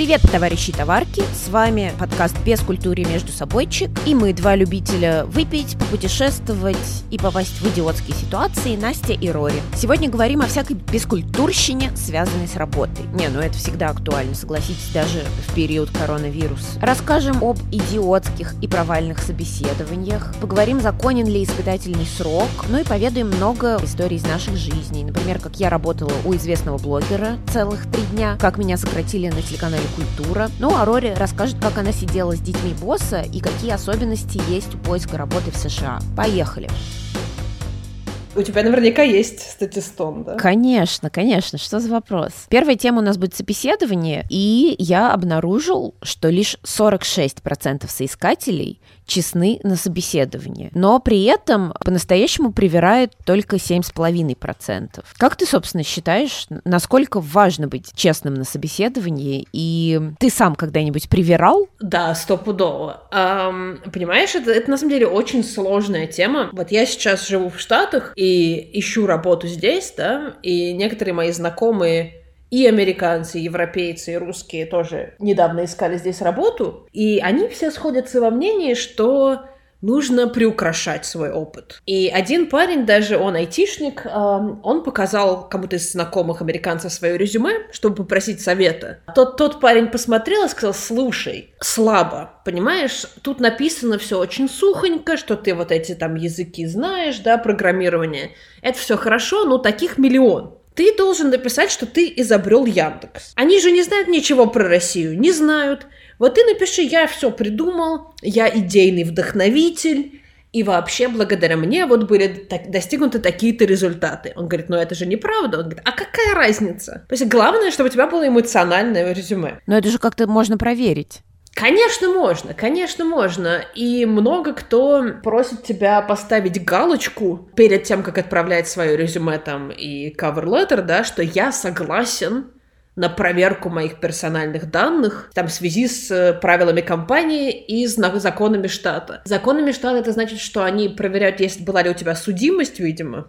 Привет, товарищи товарки! С вами подкаст «Без культуры между собойчик» и мы, два любителя выпить, попутешествовать и попасть в идиотские ситуации, Настя и Рори. Сегодня говорим о всякой бескультурщине, связанной с работой. Не, ну это всегда актуально, согласитесь, даже в период коронавируса. Расскажем об идиотских и провальных собеседованиях, поговорим, законен ли испытательный срок, ну и поведаем много историй из наших жизней. Например, как я работала у известного блогера целых три дня, как меня сократили на телеканале культура. Ну, а Рори расскажет, как она сидела с детьми босса и какие особенности есть у поиска работы в США. Поехали! У тебя наверняка есть статистон, да? Конечно, конечно. Что за вопрос? Первая тема у нас будет собеседование, и я обнаружил, что лишь 46% соискателей честны на собеседовании. Но при этом по-настоящему привирает только 7,5%. Как ты, собственно, считаешь, насколько важно быть честным на собеседовании? И ты сам когда-нибудь привирал? Да, стопудово. Эм, понимаешь, это, это на самом деле очень сложная тема. Вот я сейчас живу в Штатах и ищу работу здесь, да, и некоторые мои знакомые и американцы, и европейцы, и русские тоже недавно искали здесь работу, и они все сходятся во мнении, что нужно приукрашать свой опыт. И один парень, даже он айтишник, эм, он показал кому-то из знакомых американцев свое резюме, чтобы попросить совета. Тот, тот парень посмотрел и сказал, слушай, слабо, понимаешь, тут написано все очень сухонько, что ты вот эти там языки знаешь, да, программирование. Это все хорошо, но таких миллион. Ты должен написать, что ты изобрел Яндекс. Они же не знают ничего про Россию, не знают. Вот ты напиши, я все придумал, я идейный вдохновитель, и вообще благодаря мне вот были так, достигнуты такие-то результаты. Он говорит, ну это же неправда. Он говорит, а какая разница? То есть главное, чтобы у тебя было эмоциональное резюме. Но это же как-то можно проверить. Конечно, можно, конечно, можно. И много кто просит тебя поставить галочку перед тем, как отправлять свое резюме там и cover letter, да, что я согласен на проверку моих персональных данных там в связи с э, правилами компании и с законами штата. Законами штата это значит, что они проверяют, есть была ли у тебя судимость, видимо,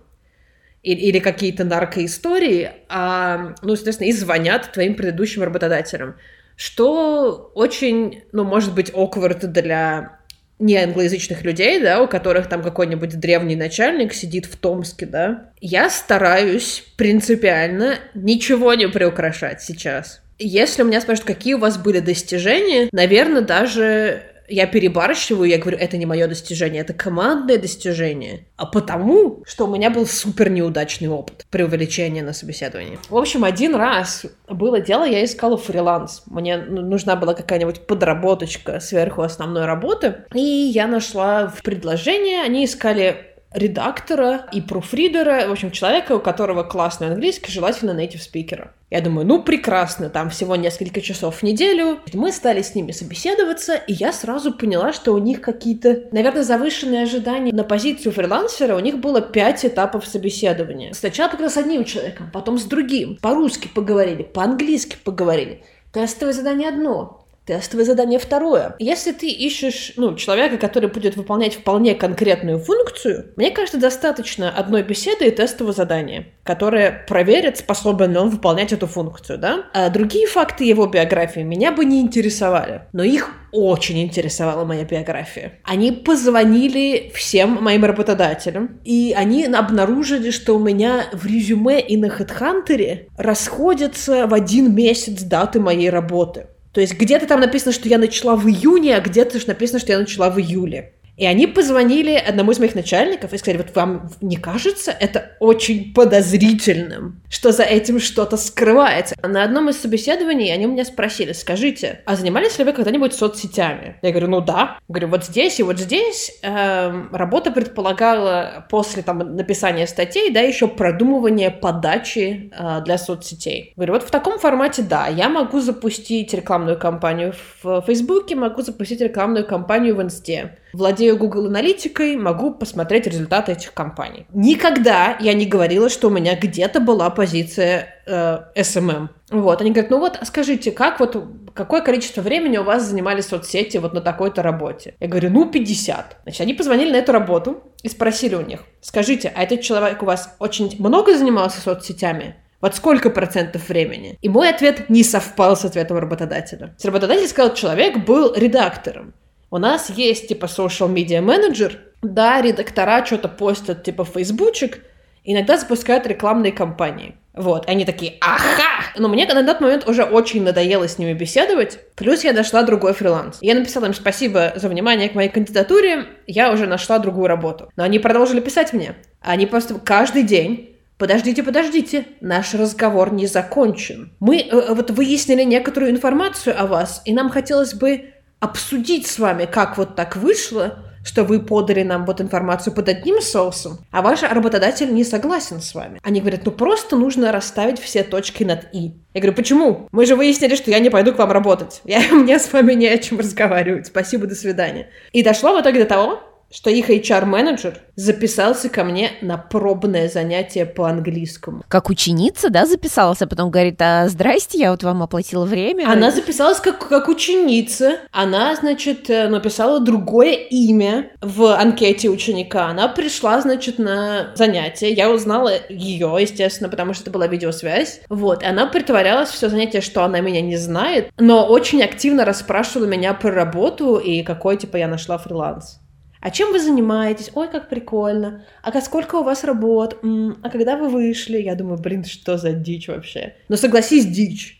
или, или какие-то наркоистории, а, ну, естественно, и звонят твоим предыдущим работодателям что очень, ну, может быть, awkward для не англоязычных людей, да, у которых там какой-нибудь древний начальник сидит в Томске, да. Я стараюсь принципиально ничего не приукрашать сейчас. Если у меня спрашивают, какие у вас были достижения, наверное, даже я перебарщиваю, я говорю, это не мое достижение, это командное достижение. А потому, что у меня был супер неудачный опыт при увеличении на собеседовании. В общем, один раз было дело, я искала фриланс. Мне нужна была какая-нибудь подработочка сверху основной работы. И я нашла в предложение, они искали редактора и пруфридера, в общем, человека, у которого классный английский, желательно native спикера. Я думаю, ну прекрасно, там всего несколько часов в неделю. Мы стали с ними собеседоваться, и я сразу поняла, что у них какие-то, наверное, завышенные ожидания на позицию фрилансера. У них было пять этапов собеседования. Сначала только с одним человеком, потом с другим. По-русски поговорили, по-английски поговорили. Тестовое задание одно, Тестовое задание второе. Если ты ищешь ну, человека, который будет выполнять вполне конкретную функцию, мне кажется, достаточно одной беседы и тестового задания, которое проверит, способен ли он выполнять эту функцию. Да? А другие факты его биографии меня бы не интересовали. Но их очень интересовала моя биография. Они позвонили всем моим работодателям, и они обнаружили, что у меня в резюме и на HeadHunter расходятся в один месяц даты моей работы. То есть где-то там написано, что я начала в июне, а где-то написано, что я начала в июле. И они позвонили одному из моих начальников и сказали, вот вам не кажется это очень подозрительным, что за этим что-то скрывается? На одном из собеседований они у меня спросили, скажите, а занимались ли вы когда-нибудь соцсетями? Я говорю, ну да. Говорю, вот здесь и вот здесь эм, работа предполагала после там написания статей, да, еще продумывание подачи э, для соцсетей. Говорю, вот в таком формате, да, я могу запустить рекламную кампанию в Фейсбуке, могу запустить рекламную кампанию в Инсте владею Google аналитикой, могу посмотреть результаты этих компаний. Никогда я не говорила, что у меня где-то была позиция э, SMM. Вот, они говорят, ну вот, скажите, как вот, какое количество времени у вас занимали соцсети вот на такой-то работе? Я говорю, ну, 50. Значит, они позвонили на эту работу и спросили у них, скажите, а этот человек у вас очень много занимался соцсетями? Вот сколько процентов времени? И мой ответ не совпал с ответом работодателя. Работодатель сказал, человек был редактором. У нас есть, типа, social media менеджер. Да, редактора что-то постят, типа, в фейсбучик, иногда запускают рекламные кампании. Вот, они такие, ага! Но мне на тот момент уже очень надоело с ними беседовать. Плюс я нашла другой фриланс. Я написала им спасибо за внимание к моей кандидатуре, я уже нашла другую работу. Но они продолжили писать мне. Они просто каждый день Подождите, подождите, наш разговор не закончен. Мы э, э, вот выяснили некоторую информацию о вас, и нам хотелось бы обсудить с вами, как вот так вышло, что вы подали нам вот информацию под одним соусом, а ваш работодатель не согласен с вами. Они говорят, ну просто нужно расставить все точки над «и». Я говорю, почему? Мы же выяснили, что я не пойду к вам работать. Я, мне с вами не о чем разговаривать. Спасибо, до свидания. И дошло в итоге до того, что их HR-менеджер записался ко мне на пробное занятие по английскому. Как ученица, да, записалась, а потом говорит, а здрасте, я вот вам оплатила время. Она записалась как, как ученица. Она, значит, э, написала другое имя в анкете ученика. Она пришла, значит, на занятие. Я узнала ее, естественно, потому что это была видеосвязь. Вот, и она притворялась все занятие, что она меня не знает, но очень активно расспрашивала меня про работу и какой, типа, я нашла фриланс. А чем вы занимаетесь? Ой, как прикольно. А сколько у вас работ? А когда вы вышли? Я думаю, блин, что за дичь вообще? Но согласись, дичь.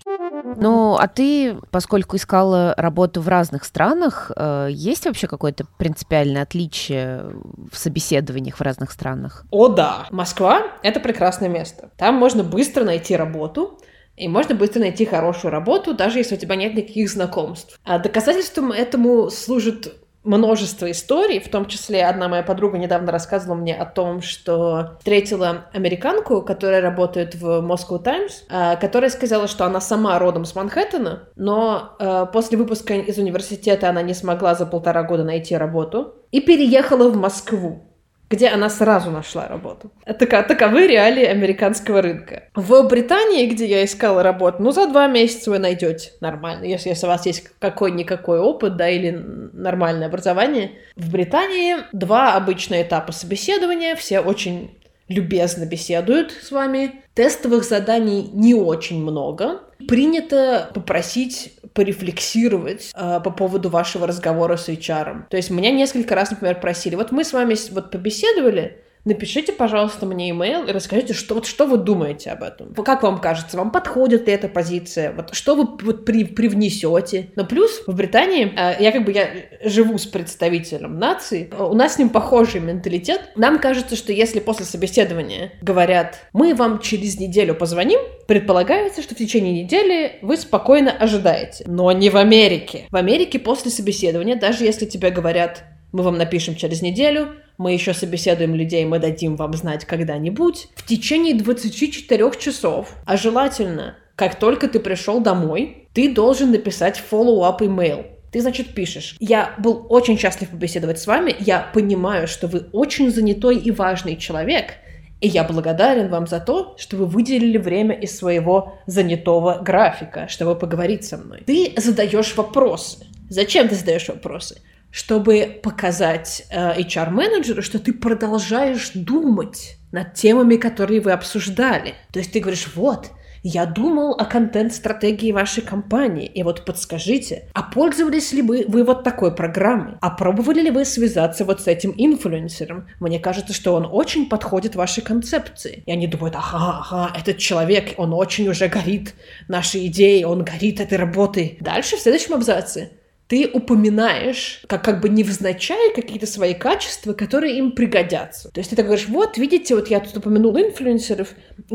Ну, а ты, поскольку искала работу в разных странах, э, есть вообще какое-то принципиальное отличие в собеседованиях в разных странах? О, да. Москва — это прекрасное место. Там можно быстро найти работу, и можно быстро найти хорошую работу, даже если у тебя нет никаких знакомств. А доказательством этому служит множество историй, в том числе одна моя подруга недавно рассказывала мне о том, что встретила американку, которая работает в Moscow Times, а, которая сказала, что она сама родом с Манхэттена, но а, после выпуска из университета она не смогла за полтора года найти работу и переехала в Москву где она сразу нашла работу. Така, таковы реалии американского рынка. В Британии, где я искала работу, ну, за два месяца вы найдете нормально, если, если у вас есть какой-никакой опыт, да, или нормальное образование. В Британии два обычных этапа собеседования, все очень любезно беседуют с вами. Тестовых заданий не очень много. Принято попросить порефлексировать э, по поводу вашего разговора с HR. То есть меня несколько раз, например, просили, вот мы с вами вот побеседовали, Напишите, пожалуйста, мне имейл и расскажите, что, вот, что вы думаете об этом. Как вам кажется, вам подходит ли эта позиция? Вот, что вы вот, при, привнесете? Но плюс в Британии, э, я как бы я живу с представителем нации, у нас с ним похожий менталитет. Нам кажется, что если после собеседования говорят, мы вам через неделю позвоним, предполагается, что в течение недели вы спокойно ожидаете. Но не в Америке. В Америке после собеседования, даже если тебе говорят, мы вам напишем через неделю, мы еще собеседуем людей, мы дадим вам знать когда-нибудь. В течение 24 часов, а желательно, как только ты пришел домой, ты должен написать follow-up email. Ты, значит, пишешь, я был очень счастлив побеседовать с вами, я понимаю, что вы очень занятой и важный человек, и я благодарен вам за то, что вы выделили время из своего занятого графика, чтобы поговорить со мной. Ты задаешь вопросы. Зачем ты задаешь вопросы? Чтобы показать э, HR-менеджеру, что ты продолжаешь думать над темами, которые вы обсуждали. То есть ты говоришь, вот, я думал о контент-стратегии вашей компании, и вот подскажите, а пользовались ли вы, вы вот такой программой? А пробовали ли вы связаться вот с этим инфлюенсером? Мне кажется, что он очень подходит вашей концепции. И они думают, ага, ага, этот человек, он очень уже горит нашей идеей, он горит этой работой. Дальше в следующем абзаце ты упоминаешь, как, как бы невзначай, какие-то свои качества, которые им пригодятся. То есть ты так говоришь, вот, видите, вот я тут упомянул инфлюенсеров,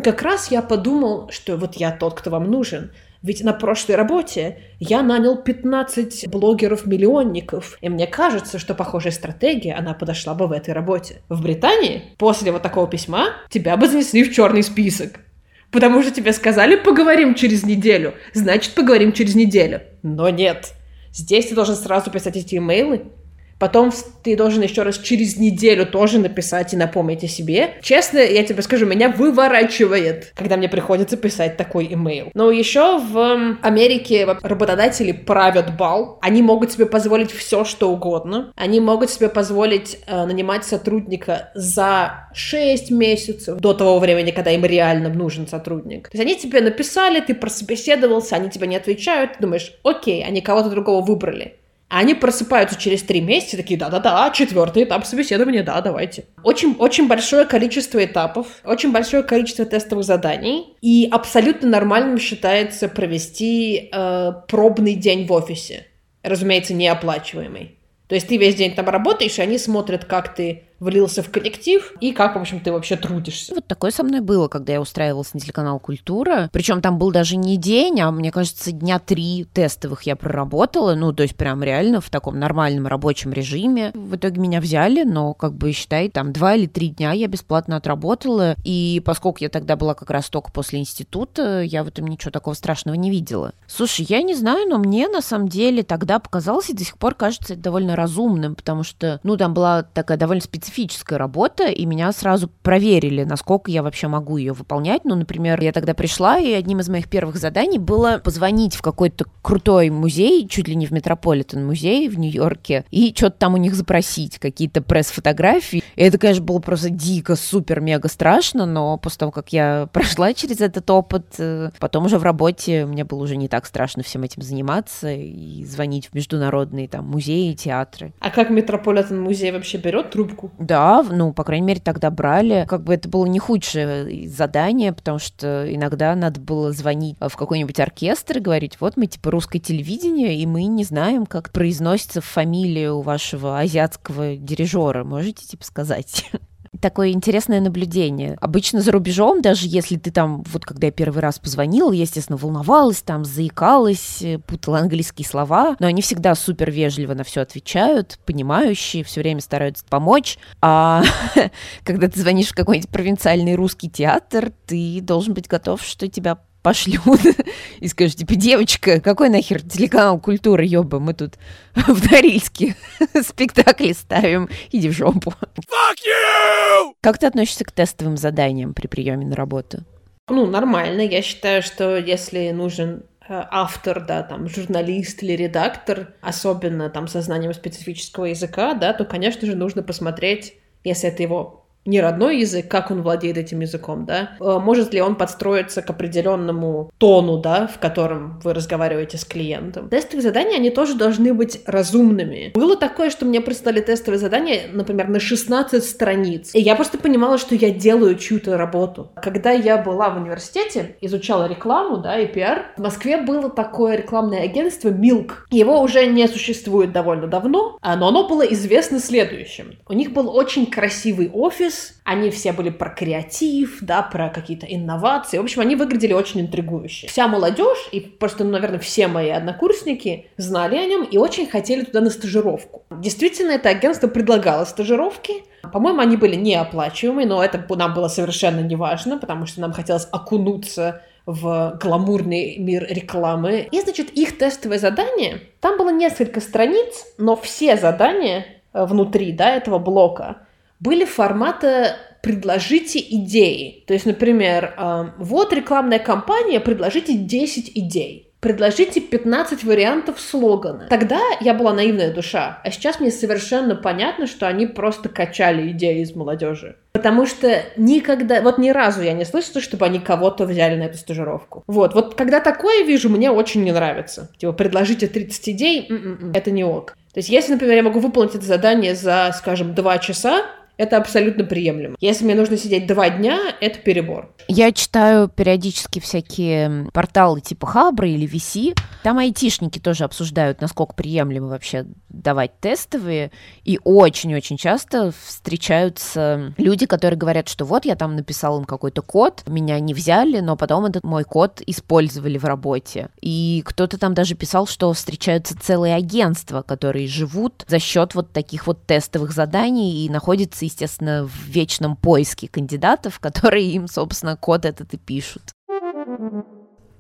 как раз я подумал, что вот я тот, кто вам нужен. Ведь на прошлой работе я нанял 15 блогеров-миллионников, и мне кажется, что похожая стратегия, она подошла бы в этой работе. В Британии после вот такого письма тебя бы занесли в черный список. Потому что тебе сказали, поговорим через неделю, значит, поговорим через неделю. Но нет. Здесь ты должен сразу писать эти имейлы, Потом ты должен еще раз через неделю тоже написать и напомнить о себе. Честно, я тебе скажу, меня выворачивает, когда мне приходится писать такой имейл. Но еще в Америке работодатели правят бал. Они могут себе позволить все, что угодно. Они могут себе позволить э, нанимать сотрудника за 6 месяцев до того времени, когда им реально нужен сотрудник. То есть они тебе написали, ты прособеседовался, они тебе не отвечают, ты думаешь, окей, они кого-то другого выбрали. Они просыпаются через три месяца, такие, да-да-да, четвертый этап собеседования, да, давайте. Очень, очень большое количество этапов, очень большое количество тестовых заданий, и абсолютно нормальным считается провести э, пробный день в офисе. Разумеется, неоплачиваемый. То есть ты весь день там работаешь, и они смотрят, как ты влился в коллектив и как, в общем, ты вообще трудишься. Вот такое со мной было, когда я устраивалась на телеканал «Культура». Причем там был даже не день, а, мне кажется, дня три тестовых я проработала. Ну, то есть прям реально в таком нормальном рабочем режиме. В итоге меня взяли, но, как бы, считай, там два или три дня я бесплатно отработала. И поскольку я тогда была как раз только после института, я в этом ничего такого страшного не видела. Слушай, я не знаю, но мне на самом деле тогда показалось и до сих пор кажется это довольно разумным, потому что, ну, там была такая довольно специальная специфическая работа, и меня сразу проверили, насколько я вообще могу ее выполнять. Ну, например, я тогда пришла, и одним из моих первых заданий было позвонить в какой-то крутой музей, чуть ли не в Метрополитен музей в Нью-Йорке, и что-то там у них запросить, какие-то пресс-фотографии. И это, конечно, было просто дико, супер, мега страшно, но после того, как я прошла через этот опыт, э, потом уже в работе мне было уже не так страшно всем этим заниматься и звонить в международные там музеи, театры. А как Метрополитен музей вообще берет трубку? Да, ну, по крайней мере, тогда брали. Как бы это было не худшее задание, потому что иногда надо было звонить в какой-нибудь оркестр и говорить, вот мы типа русское телевидение, и мы не знаем, как произносится фамилия у вашего азиатского дирижера. Можете типа сказать? такое интересное наблюдение. Обычно за рубежом, даже если ты там, вот когда я первый раз позвонила, я, естественно, волновалась, там, заикалась, э, путала английские слова, но они всегда супер вежливо на все отвечают, понимающие, все время стараются помочь. А когда ты звонишь в какой-нибудь провинциальный русский театр, ты должен быть готов, что тебя пошлют и скажут, типа, девочка, какой нахер телеканал культура, ёба, мы тут в Норильске спектакли ставим, иди в жопу. Fuck you! Как ты относишься к тестовым заданиям при приеме на работу? Ну, нормально. Я считаю, что если нужен э, автор, да, там, журналист или редактор, особенно там со знанием специфического языка, да, то, конечно же, нужно посмотреть, если это его не родной язык, как он владеет этим языком, да? Э, может ли он подстроиться к определенному тону, да, в котором вы разговариваете с клиентом? Тестовые задания, они тоже должны быть разумными. Было такое, что мне прислали тестовые задания, например, на 16 страниц. И я просто понимала, что я делаю чью-то работу. Когда я была в университете, изучала рекламу, да, и пиар, в Москве было такое рекламное агентство Milk. Его уже не существует довольно давно, а, но оно было известно следующим. У них был очень красивый офис, Office, они все были про креатив, да, про какие-то инновации. В общем, они выглядели очень интригующе. Вся молодежь и просто, ну, наверное, все мои однокурсники знали о нем и очень хотели туда на стажировку. Действительно, это агентство предлагало стажировки. По-моему, они были неоплачиваемые, но это нам было совершенно не важно, потому что нам хотелось окунуться в гламурный мир рекламы. И, значит, их тестовое задание, там было несколько страниц, но все задания э, внутри, да, этого блока были формата «предложите идеи». То есть, например, э, вот рекламная кампания, предложите 10 идей. Предложите 15 вариантов слогана. Тогда я была наивная душа, а сейчас мне совершенно понятно, что они просто качали идеи из молодежи. Потому что никогда, вот ни разу я не слышала, чтобы они кого-то взяли на эту стажировку. Вот, вот когда такое вижу, мне очень не нравится. Типа, предложите 30 идей, м-м-м, это не ок. То есть, если, например, я могу выполнить это задание за, скажем, 2 часа, это абсолютно приемлемо. Если мне нужно сидеть два дня, это перебор. Я читаю периодически всякие порталы типа Хабра или VC. Там айтишники тоже обсуждают, насколько приемлемо вообще давать тестовые. И очень-очень часто встречаются люди, которые говорят, что вот я там написал им какой-то код, меня не взяли, но потом этот мой код использовали в работе. И кто-то там даже писал, что встречаются целые агентства, которые живут за счет вот таких вот тестовых заданий и находятся естественно, в вечном поиске кандидатов, которые им, собственно, код этот и пишут.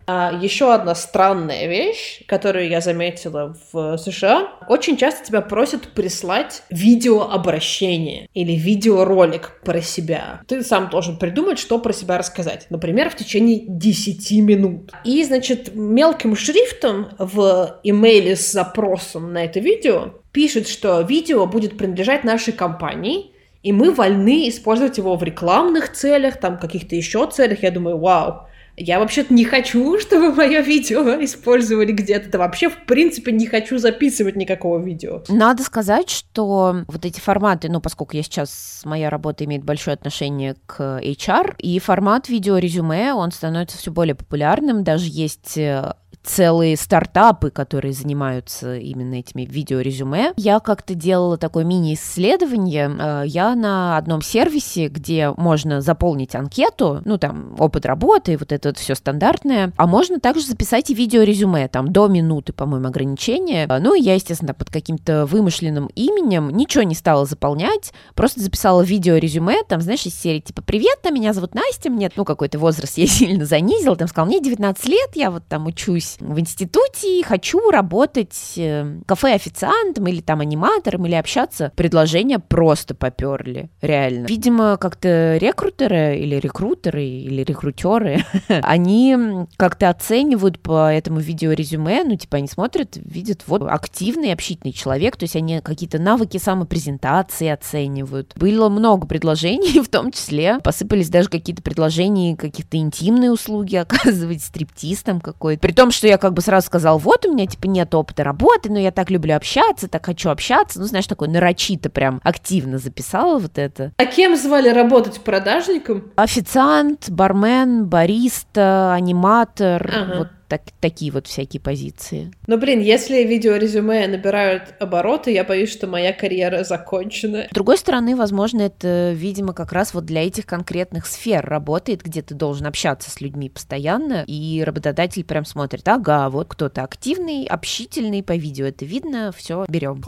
А еще одна странная вещь, которую я заметила в США. Очень часто тебя просят прислать видеообращение или видеоролик про себя. Ты сам должен придумать, что про себя рассказать. Например, в течение 10 минут. И, значит, мелким шрифтом в имейле с запросом на это видео пишет, что видео будет принадлежать нашей компании, и мы вольны использовать его в рекламных целях, там каких-то еще целях. Я думаю, вау, я вообще-то не хочу, чтобы мое видео использовали где-то. Да вообще, в принципе, не хочу записывать никакого видео. Надо сказать, что вот эти форматы, ну, поскольку я сейчас, моя работа имеет большое отношение к HR, и формат видеорезюме, он становится все более популярным. Даже есть э, целые стартапы, которые занимаются именно этими видеорезюме. Я как-то делала такое мини-исследование. Э, я на одном сервисе, где можно заполнить анкету, ну, там, опыт работы, вот это вот все стандартное, а можно также записать и видеорезюме, там, до минуты, по-моему, ограничения. Ну, и я, естественно, под каким-то вымышленным именем ничего не стала заполнять, просто записала видеорезюме, там, знаешь, из серии, типа, привет, меня зовут Настя, мне, ну, какой-то возраст я сильно занизила, там, сказала, мне 19 лет, я вот там учусь в институте, хочу работать э, кафе-официантом или там аниматором, или общаться. Предложения просто поперли, реально. Видимо, как-то рекрутеры или рекрутеры или рекрутеры, они как-то оценивают по этому видеорезюме, ну, типа, они смотрят, видят, вот, активный, общительный человек, то есть они какие-то навыки самопрезентации оценивают. Было много предложений, в том числе посыпались даже какие-то предложения, каких-то интимные услуги оказывать, стриптиз там какой-то. При том, что я как бы сразу сказал, вот у меня типа нет опыта работы, но я так люблю общаться, так хочу общаться, ну, знаешь, такой нарочито прям активно записала вот это. А кем звали работать продажником? Официант, бармен, бариста, аниматор, ага. вот так, такие вот всякие позиции. Ну, блин, если видеорезюме набирают обороты, я боюсь, что моя карьера закончена. С другой стороны, возможно, это, видимо, как раз вот для этих конкретных сфер работает, где ты должен общаться с людьми постоянно, и работодатель прям смотрит, ага, вот кто-то активный, общительный, по видео это видно, все, берем.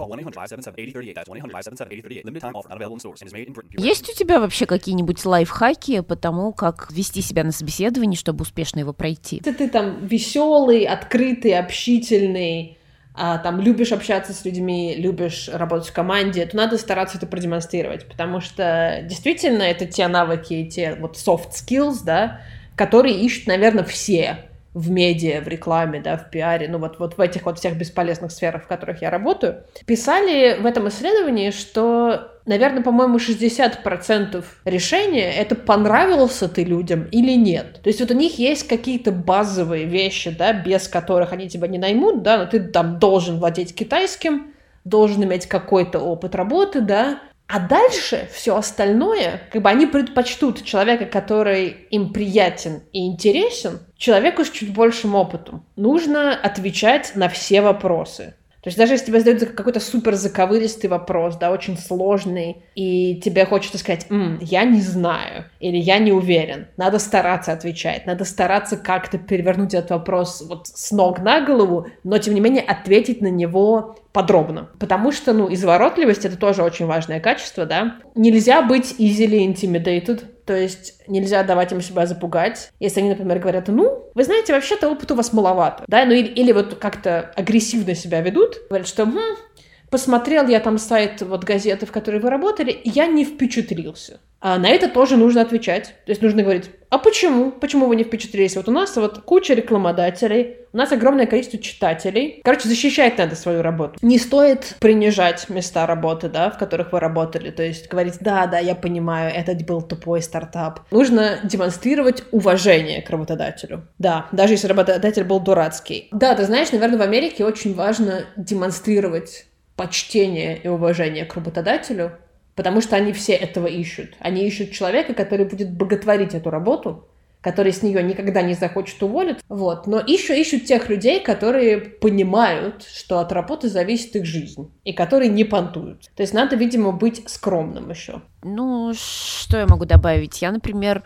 Есть у тебя вообще какие-нибудь лайфхаки по тому, как вести себя на собеседовании, чтобы успешно его пройти? Ты, ты там весь веселый, открытый, общительный, а, там любишь общаться с людьми, любишь работать в команде, то надо стараться это продемонстрировать, потому что действительно это те навыки, те вот soft skills, да, которые ищут, наверное, все в медиа, в рекламе, да, в пиаре, ну вот, вот в этих вот всех бесполезных сферах, в которых я работаю, писали в этом исследовании, что, наверное, по-моему, 60% решения — это понравился ты людям или нет. То есть вот у них есть какие-то базовые вещи, да, без которых они тебя не наймут, да, но ты там должен владеть китайским, должен иметь какой-то опыт работы, да, а дальше все остальное, как бы они предпочтут человека, который им приятен и интересен, человеку с чуть большим опытом. Нужно отвечать на все вопросы. То есть даже если тебе задают какой-то супер заковыристый вопрос, да, очень сложный, и тебе хочется сказать, М, я не знаю, или я не уверен, надо стараться отвечать, надо стараться как-то перевернуть этот вопрос вот с ног на голову, но тем не менее ответить на него подробно. Потому что, ну, изворотливость — это тоже очень важное качество, да. Нельзя быть easily intimidated, то есть нельзя давать им себя запугать. Если они, например, говорят, ну, вы знаете, вообще-то опыта у вас маловато, да, ну или, или вот как-то агрессивно себя ведут, говорят, что хм, посмотрел я там сайт вот газеты, в которой вы работали, и я не впечатлился. А на это тоже нужно отвечать. То есть нужно говорить, а почему? Почему вы не впечатлились? Вот у нас вот куча рекламодателей, у нас огромное количество читателей. Короче, защищать надо свою работу. Не стоит принижать места работы, да, в которых вы работали. То есть говорить, да, да, я понимаю, этот был тупой стартап. Нужно демонстрировать уважение к работодателю. Да, даже если работодатель был дурацкий. Да, ты знаешь, наверное, в Америке очень важно демонстрировать почтение и уважение к работодателю, потому что они все этого ищут. Они ищут человека, который будет боготворить эту работу, который с нее никогда не захочет уволить. Вот. Но еще ищут тех людей, которые понимают, что от работы зависит их жизнь, и которые не понтуют. То есть надо, видимо, быть скромным еще. Ну, что я могу добавить? Я, например,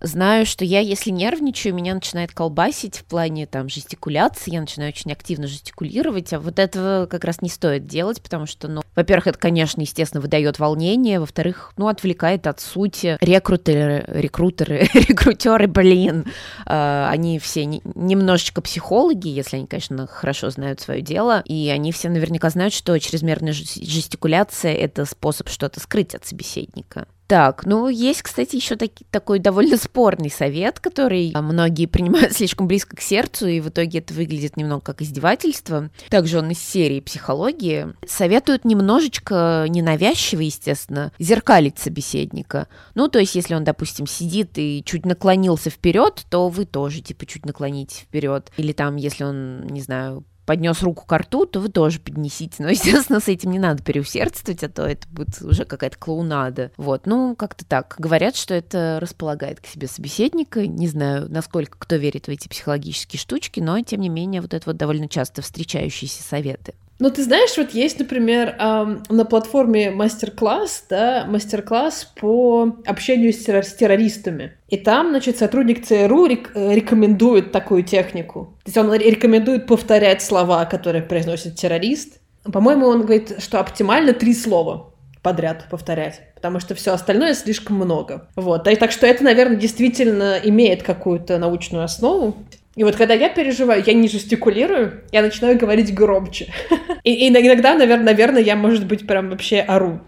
Знаю, что я, если нервничаю, меня начинает колбасить в плане там жестикуляции, я начинаю очень активно жестикулировать, а вот этого как раз не стоит делать, потому что, ну, во-первых, это, конечно, естественно, выдает волнение, во-вторых, ну, отвлекает от сути. Рекрутеры, рекрутеры, рекрутеры, блин, э, они все не, немножечко психологи, если они, конечно, хорошо знают свое дело, и они все наверняка знают, что чрезмерная жестикуляция — это способ что-то скрыть от собеседника. Так, ну есть, кстати, еще таки, такой довольно спорный совет, который многие принимают слишком близко к сердцу, и в итоге это выглядит немного как издевательство. Также он из серии психологии. Советуют немножечко ненавязчиво, естественно, зеркалить собеседника. Ну, то есть, если он, допустим, сидит и чуть наклонился вперед, то вы тоже, типа, чуть наклонитесь вперед. Или там, если он, не знаю, поднес руку к рту, то вы тоже поднесите. Но, естественно, с этим не надо переусердствовать, а то это будет уже какая-то клоунада. Вот, ну, как-то так. Говорят, что это располагает к себе собеседника. Не знаю, насколько кто верит в эти психологические штучки, но, тем не менее, вот это вот довольно часто встречающиеся советы. Ну, ты знаешь, вот есть, например, на платформе мастер-класс, да, мастер-класс по общению с, террор- с террористами. И там, значит, сотрудник ЦРУ рек- рекомендует такую технику. То есть он рекомендует повторять слова, которые произносит террорист. По-моему, он говорит, что оптимально три слова подряд повторять, потому что все остальное слишком много. Вот, и так что это, наверное, действительно имеет какую-то научную основу. И вот когда я переживаю, я не жестикулирую, я начинаю говорить громче. И, иногда, наверное, я, может быть, прям вообще ору.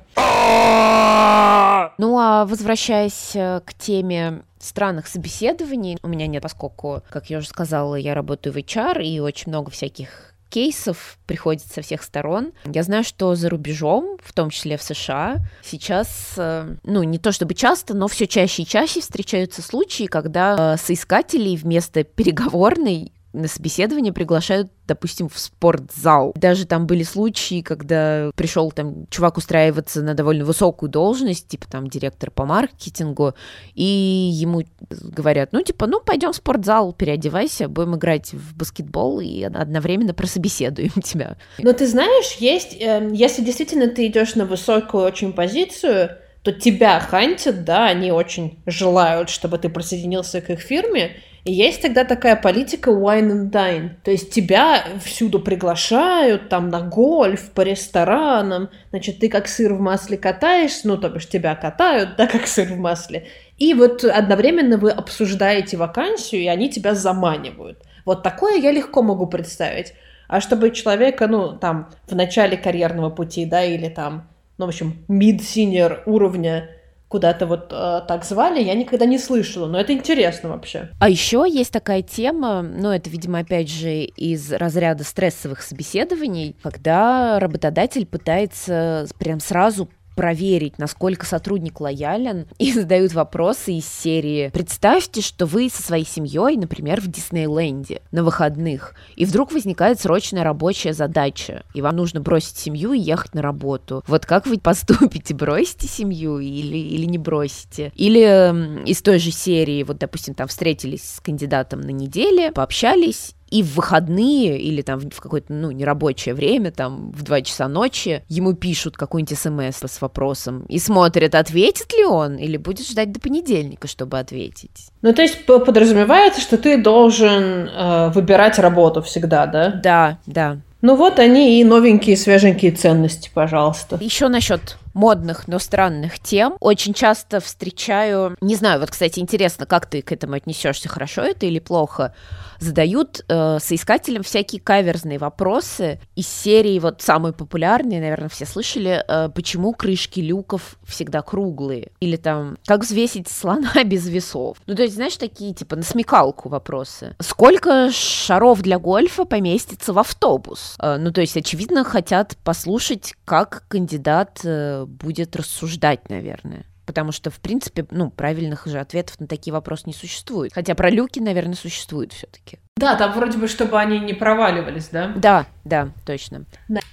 Ну а возвращаясь э, к теме странных собеседований, у меня нет, поскольку, как я уже сказала, я работаю в HR, и очень много всяких кейсов приходит со всех сторон. Я знаю, что за рубежом, в том числе в США, сейчас, э, ну, не то чтобы часто, но все чаще и чаще встречаются случаи, когда э, соискателей вместо переговорной на собеседование приглашают, допустим, в спортзал. Даже там были случаи, когда пришел там чувак устраиваться на довольно высокую должность, типа там директор по маркетингу, и ему говорят, ну типа, ну пойдем в спортзал, переодевайся, будем играть в баскетбол и одновременно прособеседуем тебя. Но ты знаешь, есть, э, если действительно ты идешь на высокую очень позицию, то тебя хантят, да, они очень желают, чтобы ты присоединился к их фирме, и есть тогда такая политика wine and dine. То есть тебя всюду приглашают, там, на гольф, по ресторанам. Значит, ты как сыр в масле катаешься, ну, то бишь тебя катают, да, как сыр в масле. И вот одновременно вы обсуждаете вакансию, и они тебя заманивают. Вот такое я легко могу представить. А чтобы человека, ну, там, в начале карьерного пути, да, или там, ну, в общем, mid-senior уровня куда-то вот э, так звали, я никогда не слышала, но это интересно вообще. А еще есть такая тема, ну это, видимо, опять же из разряда стрессовых собеседований, когда работодатель пытается прям сразу проверить, насколько сотрудник лоялен, и задают вопросы из серии «Представьте, что вы со своей семьей, например, в Диснейленде на выходных, и вдруг возникает срочная рабочая задача, и вам нужно бросить семью и ехать на работу. Вот как вы поступите? Бросите семью или, или не бросите? Или из той же серии, вот, допустим, там встретились с кандидатом на неделе, пообщались, и в выходные или там в какое-то, ну, нерабочее время, там, в 2 часа ночи, ему пишут какой-нибудь смс с вопросом и смотрят, ответит ли он, или будет ждать до понедельника, чтобы ответить. Ну, то есть подразумевается, что ты должен э, выбирать работу всегда, да? Да, да. Ну вот они и новенькие свеженькие ценности, пожалуйста. Еще насчет модных, но странных тем. Очень часто встречаю, не знаю, вот, кстати, интересно, как ты к этому отнесешься, хорошо это или плохо, задают э, соискателям всякие каверзные вопросы из серии, вот самые популярные, наверное, все слышали, э, почему крышки люков всегда круглые, или там, как взвесить слона без весов. Ну, то есть, знаешь, такие, типа, на смекалку вопросы. Сколько шаров для гольфа поместится в автобус? Э, ну, то есть, очевидно, хотят послушать, как кандидат э, будет рассуждать, наверное потому что, в принципе, ну, правильных же ответов на такие вопросы не существует. Хотя про люки, наверное, существует все-таки. Да, там вроде бы, чтобы они не проваливались, да? Да, да, точно.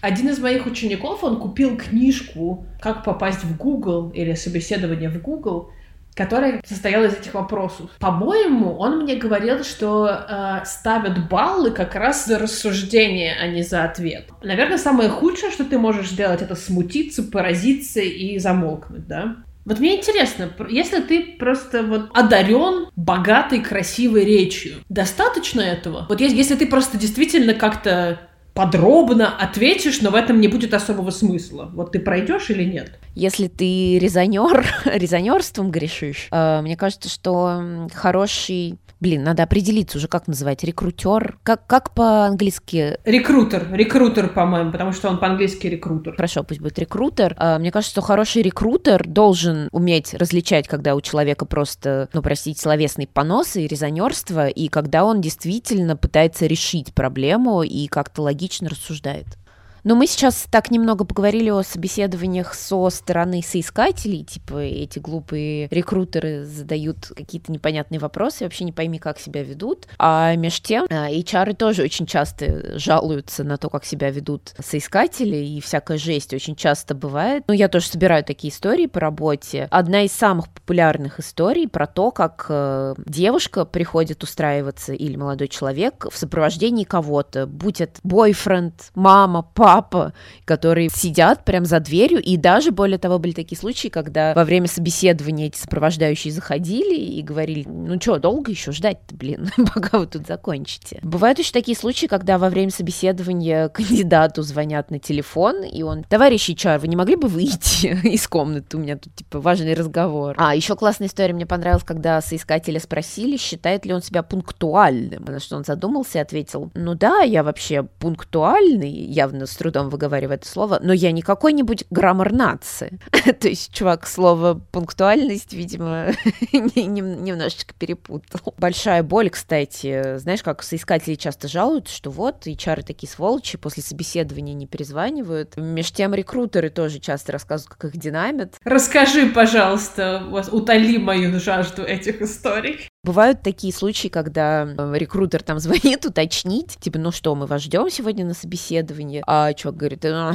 Один из моих учеников, он купил книжку «Как попасть в Google» или «Собеседование в Google», которая состояла из этих вопросов. По-моему, он мне говорил, что э, ставят баллы как раз за рассуждение, а не за ответ. Наверное, самое худшее, что ты можешь сделать, это смутиться, поразиться и замолкнуть, да? Вот мне интересно, если ты просто вот одарен богатой, красивой речью, достаточно этого? Вот если ты просто действительно как-то подробно ответишь, но в этом не будет особого смысла. Вот ты пройдешь или нет? Если ты резонер, резонерством грешишь, э, мне кажется, что хороший Блин, надо определиться уже, как называть, рекрутер. Как, как по-английски? Рекрутер, рекрутер, по-моему, потому что он по-английски рекрутер. Хорошо, пусть будет рекрутер. А, мне кажется, что хороший рекрутер должен уметь различать, когда у человека просто, ну, простите, словесный понос и резонерство, и когда он действительно пытается решить проблему и как-то логично рассуждает. Но мы сейчас так немного поговорили о собеседованиях со стороны соискателей, типа эти глупые рекрутеры задают какие-то непонятные вопросы, вообще не пойми, как себя ведут. А между тем, а, HR тоже очень часто жалуются на то, как себя ведут соискатели, и всякая жесть очень часто бывает. Ну, я тоже собираю такие истории по работе. Одна из самых популярных историй про то, как э, девушка приходит устраиваться или молодой человек в сопровождении кого-то, будь это бойфренд, мама, папа, папа, которые сидят прям за дверью, и даже, более того, были такие случаи, когда во время собеседования эти сопровождающие заходили и говорили, ну что, долго еще ждать-то, блин, пока вы тут закончите. Бывают еще такие случаи, когда во время собеседования кандидату звонят на телефон, и он, товарищ HR, вы не могли бы выйти из комнаты, у меня тут, типа, важный разговор. А, еще классная история мне понравилась, когда соискателя спросили, считает ли он себя пунктуальным, на что он задумался и ответил, ну да, я вообще пунктуальный, явно с трудом выговариваю это слово, но я не какой-нибудь граммар нации. То есть чувак слово пунктуальность, видимо, немножечко перепутал. Большая боль, кстати. Знаешь, как соискатели часто жалуются, что вот, HR такие сволочи, после собеседования не перезванивают. Между тем рекрутеры тоже часто рассказывают, как их динамит. Расскажи, пожалуйста, утоли мою жажду этих историй. Бывают такие случаи, когда э, рекрутер там звонит уточнить, типа, ну что, мы вас ждем сегодня на собеседовании, а чувак говорит, ну,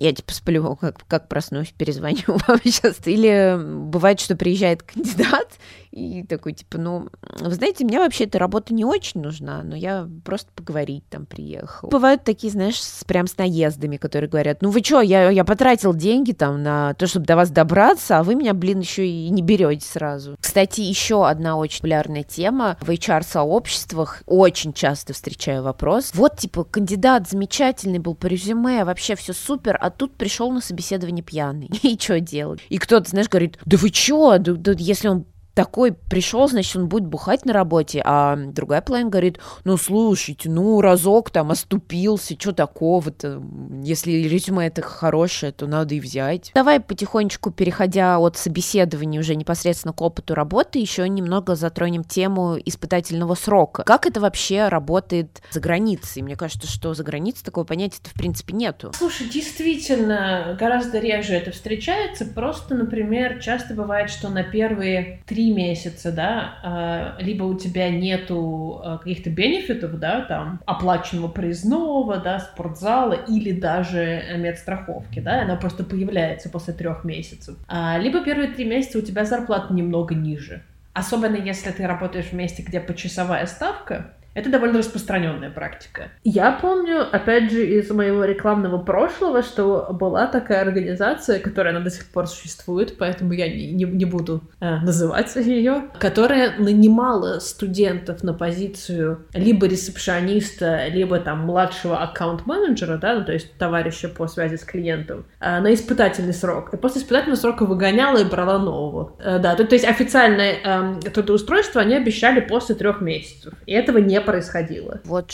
я типа сплю, как, как проснусь, перезвоню вам сейчас. Или бывает, что приезжает кандидат, и такой, типа, ну, вы знаете, мне вообще эта работа не очень нужна, но я просто поговорить там приехал. Бывают такие, знаешь, с, прям с наездами, которые говорят, ну вы что, я, я потратил деньги там на то, чтобы до вас добраться, а вы меня, блин, еще и не берете сразу. Кстати, еще одна очень популярная тема в HR-сообществах. Очень часто встречаю вопрос. Вот, типа, кандидат замечательный был по резюме, вообще все супер, а тут пришел на собеседование пьяный. И что делать? И кто-то, знаешь, говорит, да вы что, да, да, если он такой пришел, значит, он будет бухать на работе, а другая половина говорит, ну, слушайте, ну, разок там оступился, что такого-то, если резюме это хорошее, то надо и взять. Давай потихонечку, переходя от собеседования уже непосредственно к опыту работы, еще немного затронем тему испытательного срока. Как это вообще работает за границей? Мне кажется, что за границей такого понятия-то в принципе нету. Слушай, действительно, гораздо реже это встречается, просто, например, часто бывает, что на первые три месяца, да, а, либо у тебя нету а, каких-то бенефитов, да, там, оплаченного проездного, да, спортзала или даже медстраховки, да, она просто появляется после трех месяцев. А, либо первые три месяца у тебя зарплата немного ниже. Особенно если ты работаешь в месте, где почасовая ставка, это довольно распространенная практика. Я помню, опять же, из моего рекламного прошлого, что была такая организация, которая она до сих пор существует, поэтому я не, не, не буду э, называть ее, которая нанимала студентов на позицию либо ресепшиониста, либо там младшего аккаунт-менеджера, да, ну, то есть товарища по связи с клиентом, э, на испытательный срок. И после испытательного срока выгоняла и брала нового. Э, да, то, то есть официальное э, трудоустройство они обещали после трех месяцев. И этого не происходило. Вот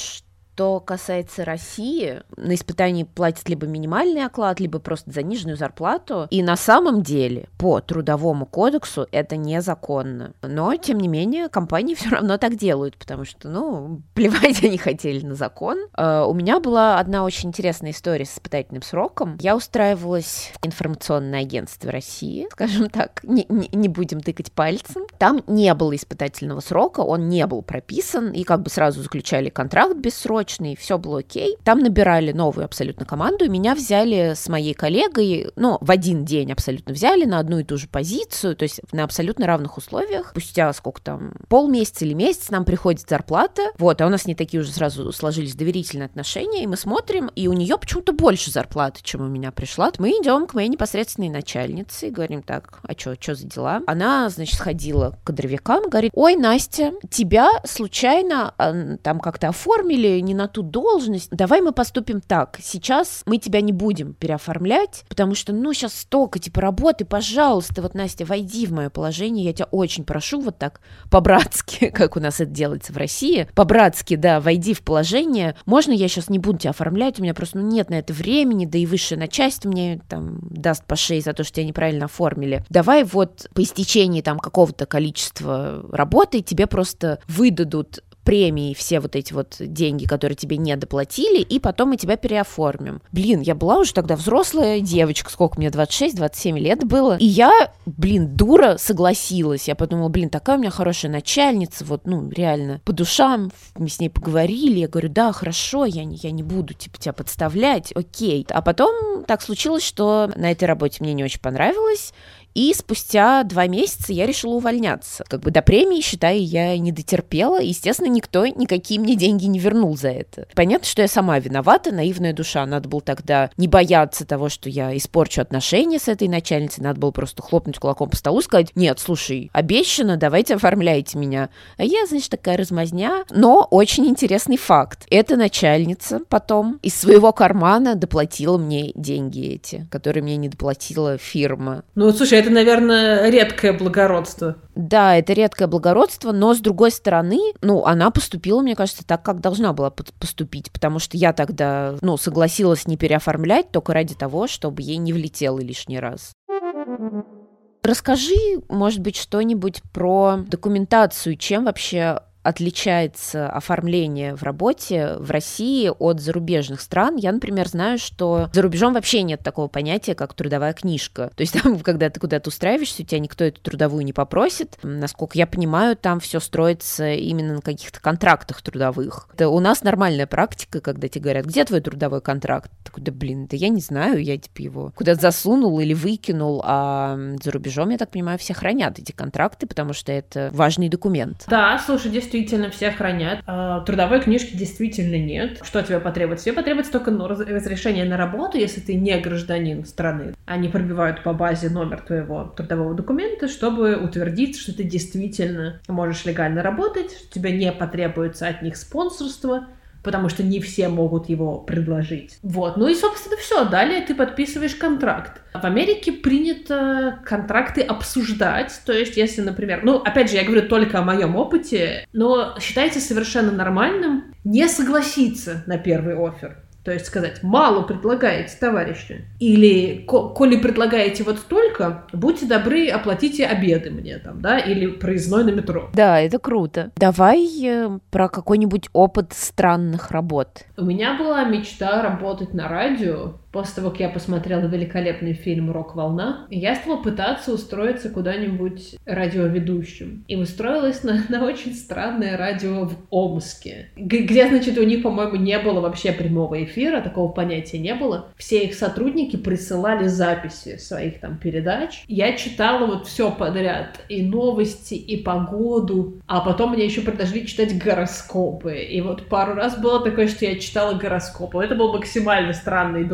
что касается России, на испытании платят либо минимальный оклад, либо просто заниженную зарплату. И на самом деле по трудовому кодексу это незаконно. Но, тем не менее, компании все равно так делают, потому что, ну, плевать они хотели на закон. Uh, у меня была одна очень интересная история с испытательным сроком. Я устраивалась в информационное агентство России, скажем так, не, не, не будем тыкать пальцем. Там не было испытательного срока, он не был прописан, и как бы сразу заключали контракт бессрочный, срочный, все было окей. Там набирали новую абсолютно команду, и меня взяли с моей коллегой, ну, в один день абсолютно взяли на одну и ту же позицию, то есть на абсолютно равных условиях. Спустя сколько там, полмесяца или месяц нам приходит зарплата, вот, а у нас не такие уже сразу сложились доверительные отношения, и мы смотрим, и у нее почему-то больше зарплаты, чем у меня пришла. Мы идем к моей непосредственной начальнице и говорим так, а что, что за дела? Она, значит, сходила к кадровикам, говорит, ой, Настя, тебя случайно там как-то оформили не на ту должность, давай мы поступим так, сейчас мы тебя не будем переоформлять, потому что, ну, сейчас столько, типа, работы, пожалуйста, вот, Настя, войди в мое положение, я тебя очень прошу, вот так, по-братски, как у нас это делается в России, по-братски, да, войди в положение, можно я сейчас не буду тебя оформлять, у меня просто, ну, нет на это времени, да и высшее начальство мне там даст по шее за то, что тебя неправильно оформили. Давай вот по истечении там какого-то количества работы тебе просто выдадут премии, все вот эти вот деньги, которые тебе не доплатили, и потом мы тебя переоформим. Блин, я была уже тогда взрослая девочка, сколько мне, 26-27 лет было, и я, блин, дура согласилась. Я подумала, блин, такая у меня хорошая начальница, вот, ну, реально, по душам, мы с ней поговорили, я говорю, да, хорошо, я не, я не буду, типа, тебя подставлять, окей. А потом так случилось, что на этой работе мне не очень понравилось, и спустя два месяца я решила увольняться. Как бы до премии, считай, я не дотерпела. Естественно, никто никакие мне деньги не вернул за это. Понятно, что я сама виновата, наивная душа. Надо было тогда не бояться того, что я испорчу отношения с этой начальницей. Надо было просто хлопнуть кулаком по столу и сказать, нет, слушай, обещано, давайте оформляйте меня. А я, значит, такая размазня. Но очень интересный факт. Эта начальница потом из своего кармана доплатила мне деньги эти, которые мне не доплатила фирма. Ну, слушай, это, наверное, редкое благородство. Да, это редкое благородство, но с другой стороны, ну, она поступила, мне кажется, так, как должна была поступить, потому что я тогда, ну, согласилась не переоформлять только ради того, чтобы ей не влетело лишний раз. Расскажи, может быть, что-нибудь про документацию, чем вообще отличается оформление в работе в России от зарубежных стран. Я, например, знаю, что за рубежом вообще нет такого понятия, как трудовая книжка. То есть там, когда ты куда-то устраиваешься, у тебя никто эту трудовую не попросит. Насколько я понимаю, там все строится именно на каких-то контрактах трудовых. Это у нас нормальная практика, когда тебе говорят, где твой трудовой контракт? Такой, да блин, да я не знаю, я типа его куда-то засунул или выкинул, а за рубежом, я так понимаю, все хранят эти контракты, потому что это важный документ. Да, слушай, действительно, действительно все хранят. А, трудовой книжки действительно нет. Что тебе потребуется? Тебе потребуется только ну, разрешение на работу, если ты не гражданин страны. Они пробивают по базе номер твоего трудового документа, чтобы утвердить, что ты действительно можешь легально работать, что тебе не потребуется от них спонсорство, потому что не все могут его предложить. Вот, ну и, собственно, все. Далее ты подписываешь контракт. В Америке принято контракты обсуждать, то есть если, например, ну, опять же, я говорю только о моем опыте, но считается совершенно нормальным не согласиться на первый офер. То есть сказать, мало предлагаете, товарищи. Или, коли предлагаете вот столько, будьте добры, оплатите обеды мне там, да, или проездной на метро. Да, это круто. Давай э, про какой-нибудь опыт странных работ. У меня была мечта работать на радио, После того, как я посмотрела великолепный фильм «Рок-волна», я стала пытаться устроиться куда-нибудь радиоведущим. И устроилась на, на очень странное радио в Омске, где, значит, у них, по-моему, не было вообще прямого эфира, такого понятия не было. Все их сотрудники присылали записи своих там передач. Я читала вот все подряд, и новости, и погоду, а потом мне еще предложили читать гороскопы. И вот пару раз было такое, что я читала гороскопы. Это был максимально странный и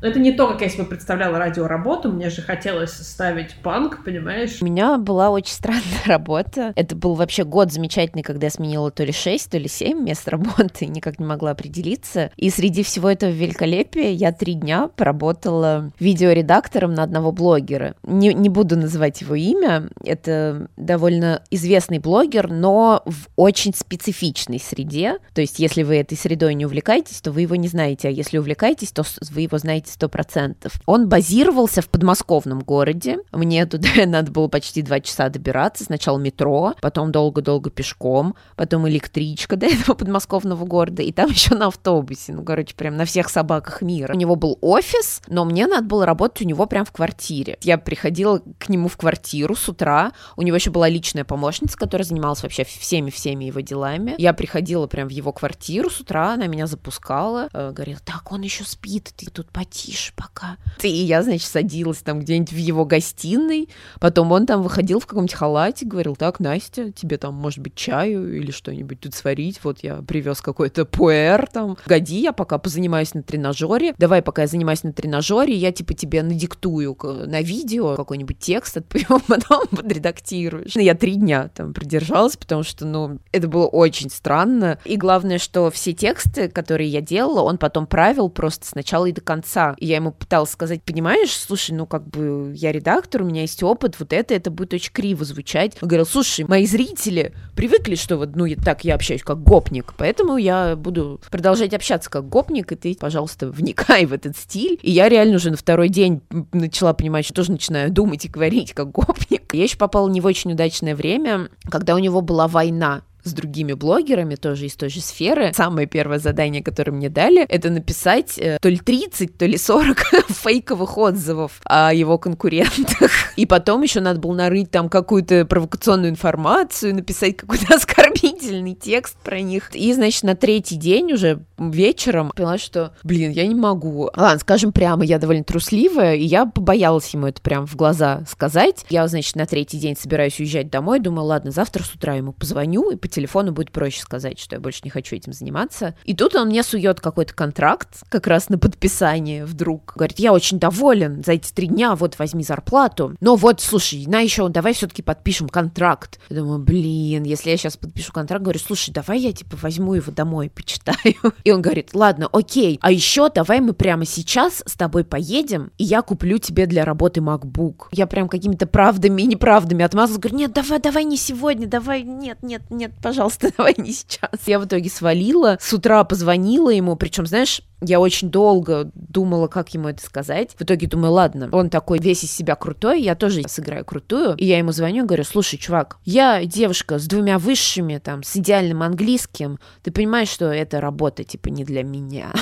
Но это не то, как я себе представляла радиоработу. Мне же хотелось ставить панк, понимаешь? У меня была очень странная работа. Это был вообще год замечательный, когда я сменила то ли 6, то ли 7 мест работы, никак не могла определиться. И среди всего этого великолепия я три дня поработала видеоредактором на одного блогера. Не, не буду называть его имя. Это довольно известный блогер, но в очень специфичной среде. То есть, если вы этой средой не увлекаетесь, то вы его не знаете, а если увлекаетесь, то вы вы его знаете сто процентов. Он базировался в подмосковном городе. Мне туда надо было почти два часа добираться. Сначала метро, потом долго-долго пешком, потом электричка до этого подмосковного города, и там еще на автобусе. Ну, короче, прям на всех собаках мира. У него был офис, но мне надо было работать у него прям в квартире. Я приходила к нему в квартиру с утра. У него еще была личная помощница, которая занималась вообще всеми-всеми его делами. Я приходила прям в его квартиру с утра, она меня запускала, э, говорила, так, он еще спит, ты тут потише пока. И я, значит, садилась там где-нибудь в его гостиной, потом он там выходил в каком-нибудь халате, говорил, так, Настя, тебе там, может быть, чаю или что-нибудь тут сварить, вот я привез какой-то пуэр там, годи, я пока позанимаюсь на тренажере, давай, пока я занимаюсь на тренажере, я типа тебе надиктую на видео какой-нибудь текст, потом подредактируешь. Я три дня там продержалась, потому что, ну, это было очень странно. И главное, что все тексты, которые я делала, он потом правил просто сначала и до конца. И я ему пыталась сказать, понимаешь, слушай, ну, как бы я редактор, у меня есть опыт, вот это, это будет очень криво звучать. Он говорил, слушай, мои зрители привыкли, что вот, ну, так я общаюсь как гопник, поэтому я буду продолжать общаться как гопник, и ты, пожалуйста, вникай в этот стиль. И я реально уже на второй день начала понимать, что тоже начинаю думать и говорить как гопник. Я еще попала не в очень удачное время, когда у него была война с другими блогерами, тоже из той же сферы. Самое первое задание, которое мне дали, это написать э, то ли 30, то ли 40 фейковых отзывов о его конкурентах. И потом еще надо было нарыть там какую-то провокационную информацию, написать какой-то оскорбительный текст про них. И, значит, на третий день уже вечером поняла, что, блин, я не могу. Ладно, скажем прямо, я довольно трусливая, и я побоялась ему это прям в глаза сказать. Я, значит, на третий день собираюсь уезжать домой, думаю, ладно, завтра с утра ему позвоню и телефону будет проще сказать, что я больше не хочу этим заниматься. И тут он мне сует какой-то контракт, как раз на подписание вдруг. Говорит, я очень доволен за эти три дня, вот возьми зарплату. Но вот, слушай, на еще, давай все-таки подпишем контракт. Я думаю, блин, если я сейчас подпишу контракт, говорю, слушай, давай я типа возьму его домой, почитаю. И он говорит, ладно, окей, а еще давай мы прямо сейчас с тобой поедем, и я куплю тебе для работы MacBook. Я прям какими-то правдами и неправдами отмазалась, говорю, нет, давай, давай не сегодня, давай, нет, нет, нет, пожалуйста, давай не сейчас. Я в итоге свалила, с утра позвонила ему, причем, знаешь, я очень долго думала, как ему это сказать. В итоге думаю, ладно, он такой весь из себя крутой, я тоже сыграю крутую. И я ему звоню, говорю, слушай, чувак, я девушка с двумя высшими, там, с идеальным английским. Ты понимаешь, что эта работа, типа, не для меня.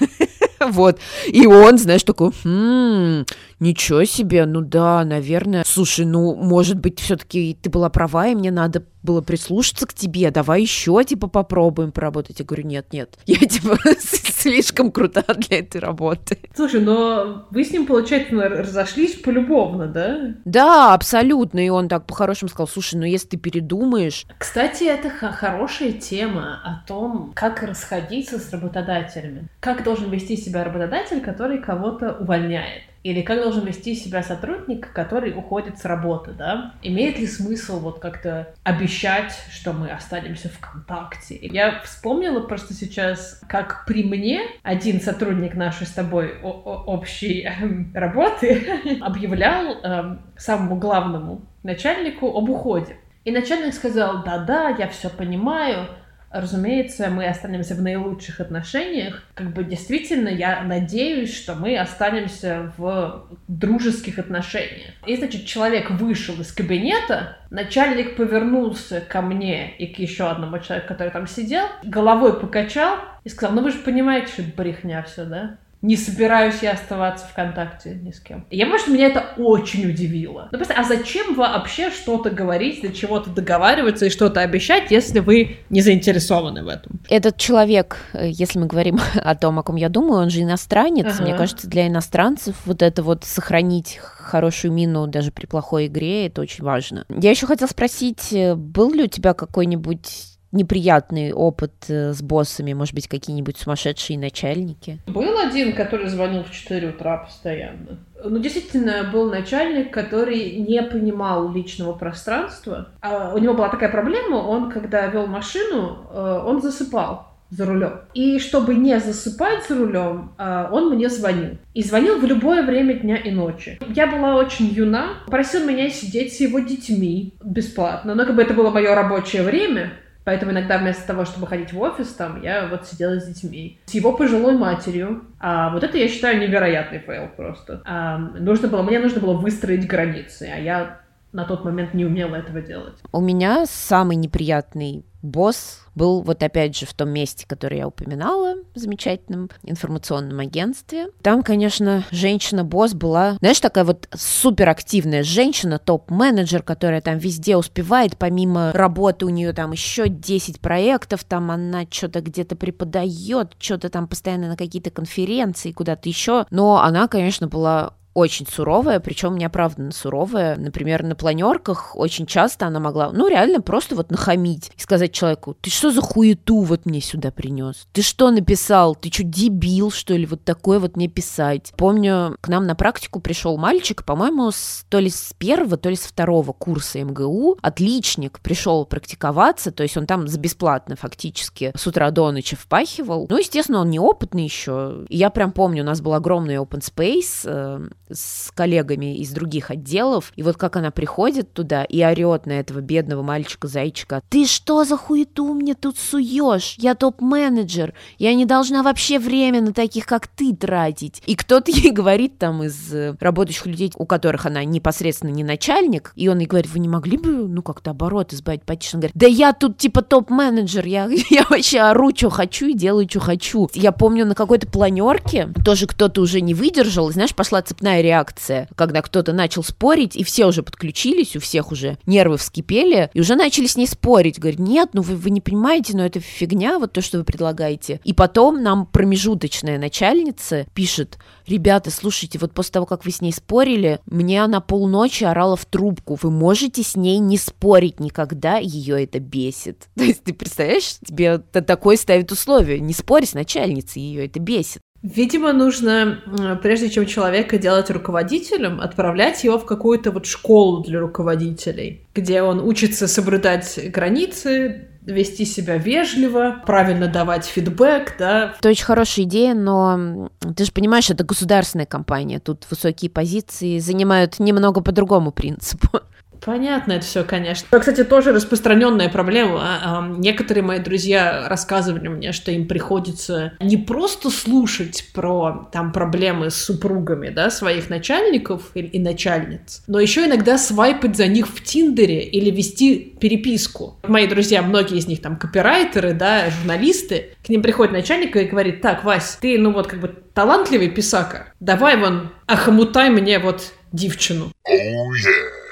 Вот. И он, знаешь, такой, хм, ничего себе, ну да, наверное. Слушай, ну, может быть, все-таки ты была права, и мне надо было прислушаться к тебе, давай еще, типа, попробуем поработать. Я говорю, нет, нет, я, типа, слишком крута для этой работы. Слушай, но вы с ним, получается, разошлись полюбовно, да? Да, абсолютно, и он так по-хорошему сказал, слушай, ну, если ты передумаешь... Кстати, это хорошая тема о том, как расходиться с работодателями. Как должен вести себя работодатель, который кого-то увольняет. Или как должен вести себя сотрудник, который уходит с работы, да? Имеет ли смысл вот как-то обещать, что мы останемся в контакте? Я вспомнила просто сейчас, как при мне один сотрудник нашей с тобой общей эм, работы объявлял э, самому главному начальнику об уходе. И начальник сказал, да-да, я все понимаю, Разумеется, мы останемся в наилучших отношениях. Как бы действительно, я надеюсь, что мы останемся в дружеских отношениях. И, значит, человек вышел из кабинета, начальник повернулся ко мне и к еще одному человеку, который там сидел, головой покачал и сказал, ну вы же понимаете, что это брехня все, да? Не собираюсь я оставаться в контакте ни с кем. Я что меня это очень удивило. Ну, просто, а зачем вообще что-то говорить, для чего-то договариваться и что-то обещать, если вы не заинтересованы в этом? Этот человек, э, если мы говорим о том, о ком я думаю, он же иностранец. Ага. Мне кажется, для иностранцев вот это вот сохранить хорошую мину даже при плохой игре, это очень важно. Я еще хотела спросить, э, был ли у тебя какой-нибудь неприятный опыт э, с боссами, может быть, какие-нибудь сумасшедшие начальники? Был один, который звонил в 4 утра постоянно. Ну, действительно, был начальник, который не понимал личного пространства. А у него была такая проблема, он, когда вел машину, э, он засыпал за рулем. И чтобы не засыпать за рулем, э, он мне звонил. И звонил в любое время дня и ночи. Я была очень юна, просил меня сидеть с его детьми бесплатно. Но как бы это было мое рабочее время, Поэтому иногда вместо того, чтобы ходить в офис, там, я вот сидела с детьми. С его пожилой матерью. А вот это, я считаю, невероятный фейл просто. А, нужно было, мне нужно было выстроить границы, а я на тот момент не умела этого делать. У меня самый неприятный босс был вот опять же в том месте, которое я упоминала, в замечательном информационном агентстве. Там, конечно, женщина-босс была, знаешь, такая вот суперактивная женщина, топ-менеджер, которая там везде успевает, помимо работы у нее там еще 10 проектов, там она что-то где-то преподает, что-то там постоянно на какие-то конференции, куда-то еще. Но она, конечно, была очень суровая, причем неоправданно суровая. Например, на планерках очень часто она могла, ну, реально просто вот нахамить и сказать человеку, ты что за хуету вот мне сюда принес? Ты что написал? Ты что, дебил, что ли, вот такое вот мне писать? Помню, к нам на практику пришел мальчик, по-моему, то ли с первого, то ли с второго курса МГУ, отличник, пришел практиковаться, то есть он там за бесплатно фактически с утра до ночи впахивал. Ну, естественно, он неопытный еще. Я прям помню, у нас был огромный open space, э, с коллегами из других отделов, и вот как она приходит туда и орет на этого бедного мальчика-зайчика, «Ты что за хуету мне тут суешь? Я топ-менеджер, я не должна вообще время на таких, как ты, тратить». И кто-то ей говорит там из э, работающих людей, у которых она непосредственно не начальник, и он ей говорит, вы не могли бы, ну, как-то оборот избавить потише? Он говорит, да я тут типа топ-менеджер, я, я вообще ору, что хочу и делаю, что хочу. Я помню на какой-то планерке тоже кто-то уже не выдержал, знаешь, пошла цепная цепная реакция, когда кто-то начал спорить, и все уже подключились, у всех уже нервы вскипели, и уже начали с ней спорить. Говорит, нет, ну вы, вы не понимаете, но это фигня, вот то, что вы предлагаете. И потом нам промежуточная начальница пишет, ребята, слушайте, вот после того, как вы с ней спорили, мне она полночи орала в трубку, вы можете с ней не спорить никогда, ее это бесит. То есть ты представляешь, тебе такое ставит условие, не спорь с начальницей, ее это бесит. Видимо, нужно, прежде чем человека делать руководителем, отправлять его в какую-то вот школу для руководителей, где он учится соблюдать границы, вести себя вежливо, правильно давать фидбэк, да. Это очень хорошая идея, но ты же понимаешь, это государственная компания, тут высокие позиции занимают немного по другому принципу. Понятно это все, конечно. Это, кстати, тоже распространенная проблема. А, некоторые мои друзья рассказывали мне, что им приходится не просто слушать про там проблемы с супругами, да, своих начальников и, начальниц, но еще иногда свайпать за них в Тиндере или вести переписку. Мои друзья, многие из них там копирайтеры, да, журналисты, к ним приходит начальник и говорит, так, Вась, ты, ну вот как бы талантливый писака, давай вон охомутай мне вот девчину. Oh, yeah.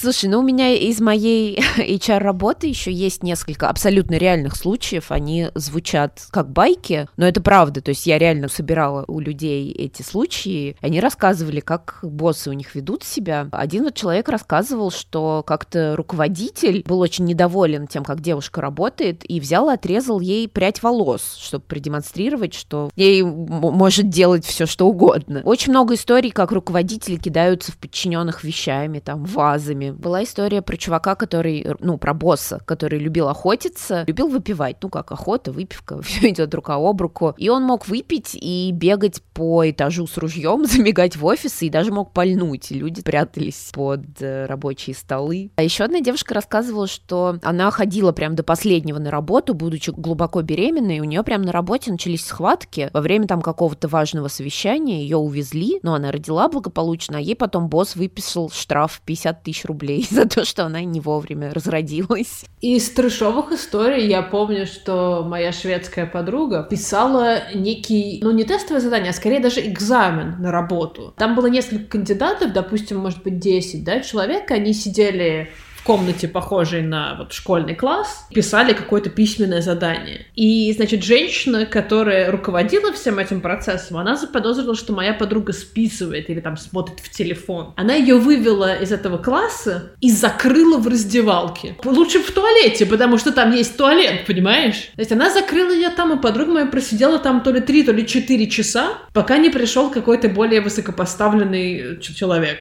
Слушай, ну у меня из моей HR-работы еще есть несколько абсолютно реальных случаев. Они звучат как байки, но это правда. То есть я реально собирала у людей эти случаи. Они рассказывали, как боссы у них ведут себя. Один вот человек рассказывал, что как-то руководитель был очень недоволен тем, как девушка работает, и взял и отрезал ей прядь волос, чтобы продемонстрировать, что ей может делать все, что угодно. Очень много историй, как руководители кидаются в подчиненных вещами, там, вазами, была история про чувака, который, ну, про босса, который любил охотиться, любил выпивать. Ну, как охота, выпивка, все идет рука об руку. И он мог выпить и бегать по этажу с ружьем, забегать в офис и даже мог пальнуть. Люди прятались под э, рабочие столы. А еще одна девушка рассказывала, что она ходила прям до последнего на работу, будучи глубоко беременной, у нее прям на работе начались схватки. Во время там какого-то важного совещания ее увезли, но она родила благополучно, а ей потом босс выписал штраф 50 тысяч рублей за то, что она не вовремя разродилась. Из трешовых историй я помню, что моя шведская подруга писала некий, ну не тестовое задание, а скорее даже экзамен на работу. Там было несколько кандидатов, допустим, может быть 10, да, человек, они сидели комнате, похожей на вот школьный класс, писали какое-то письменное задание. И, значит, женщина, которая руководила всем этим процессом, она заподозрила, что моя подруга списывает или там смотрит в телефон. Она ее вывела из этого класса и закрыла в раздевалке. Лучше в туалете, потому что там есть туалет, понимаешь? То есть она закрыла ее там, и подруга моя просидела там то ли три, то ли четыре часа, пока не пришел какой-то более высокопоставленный человек.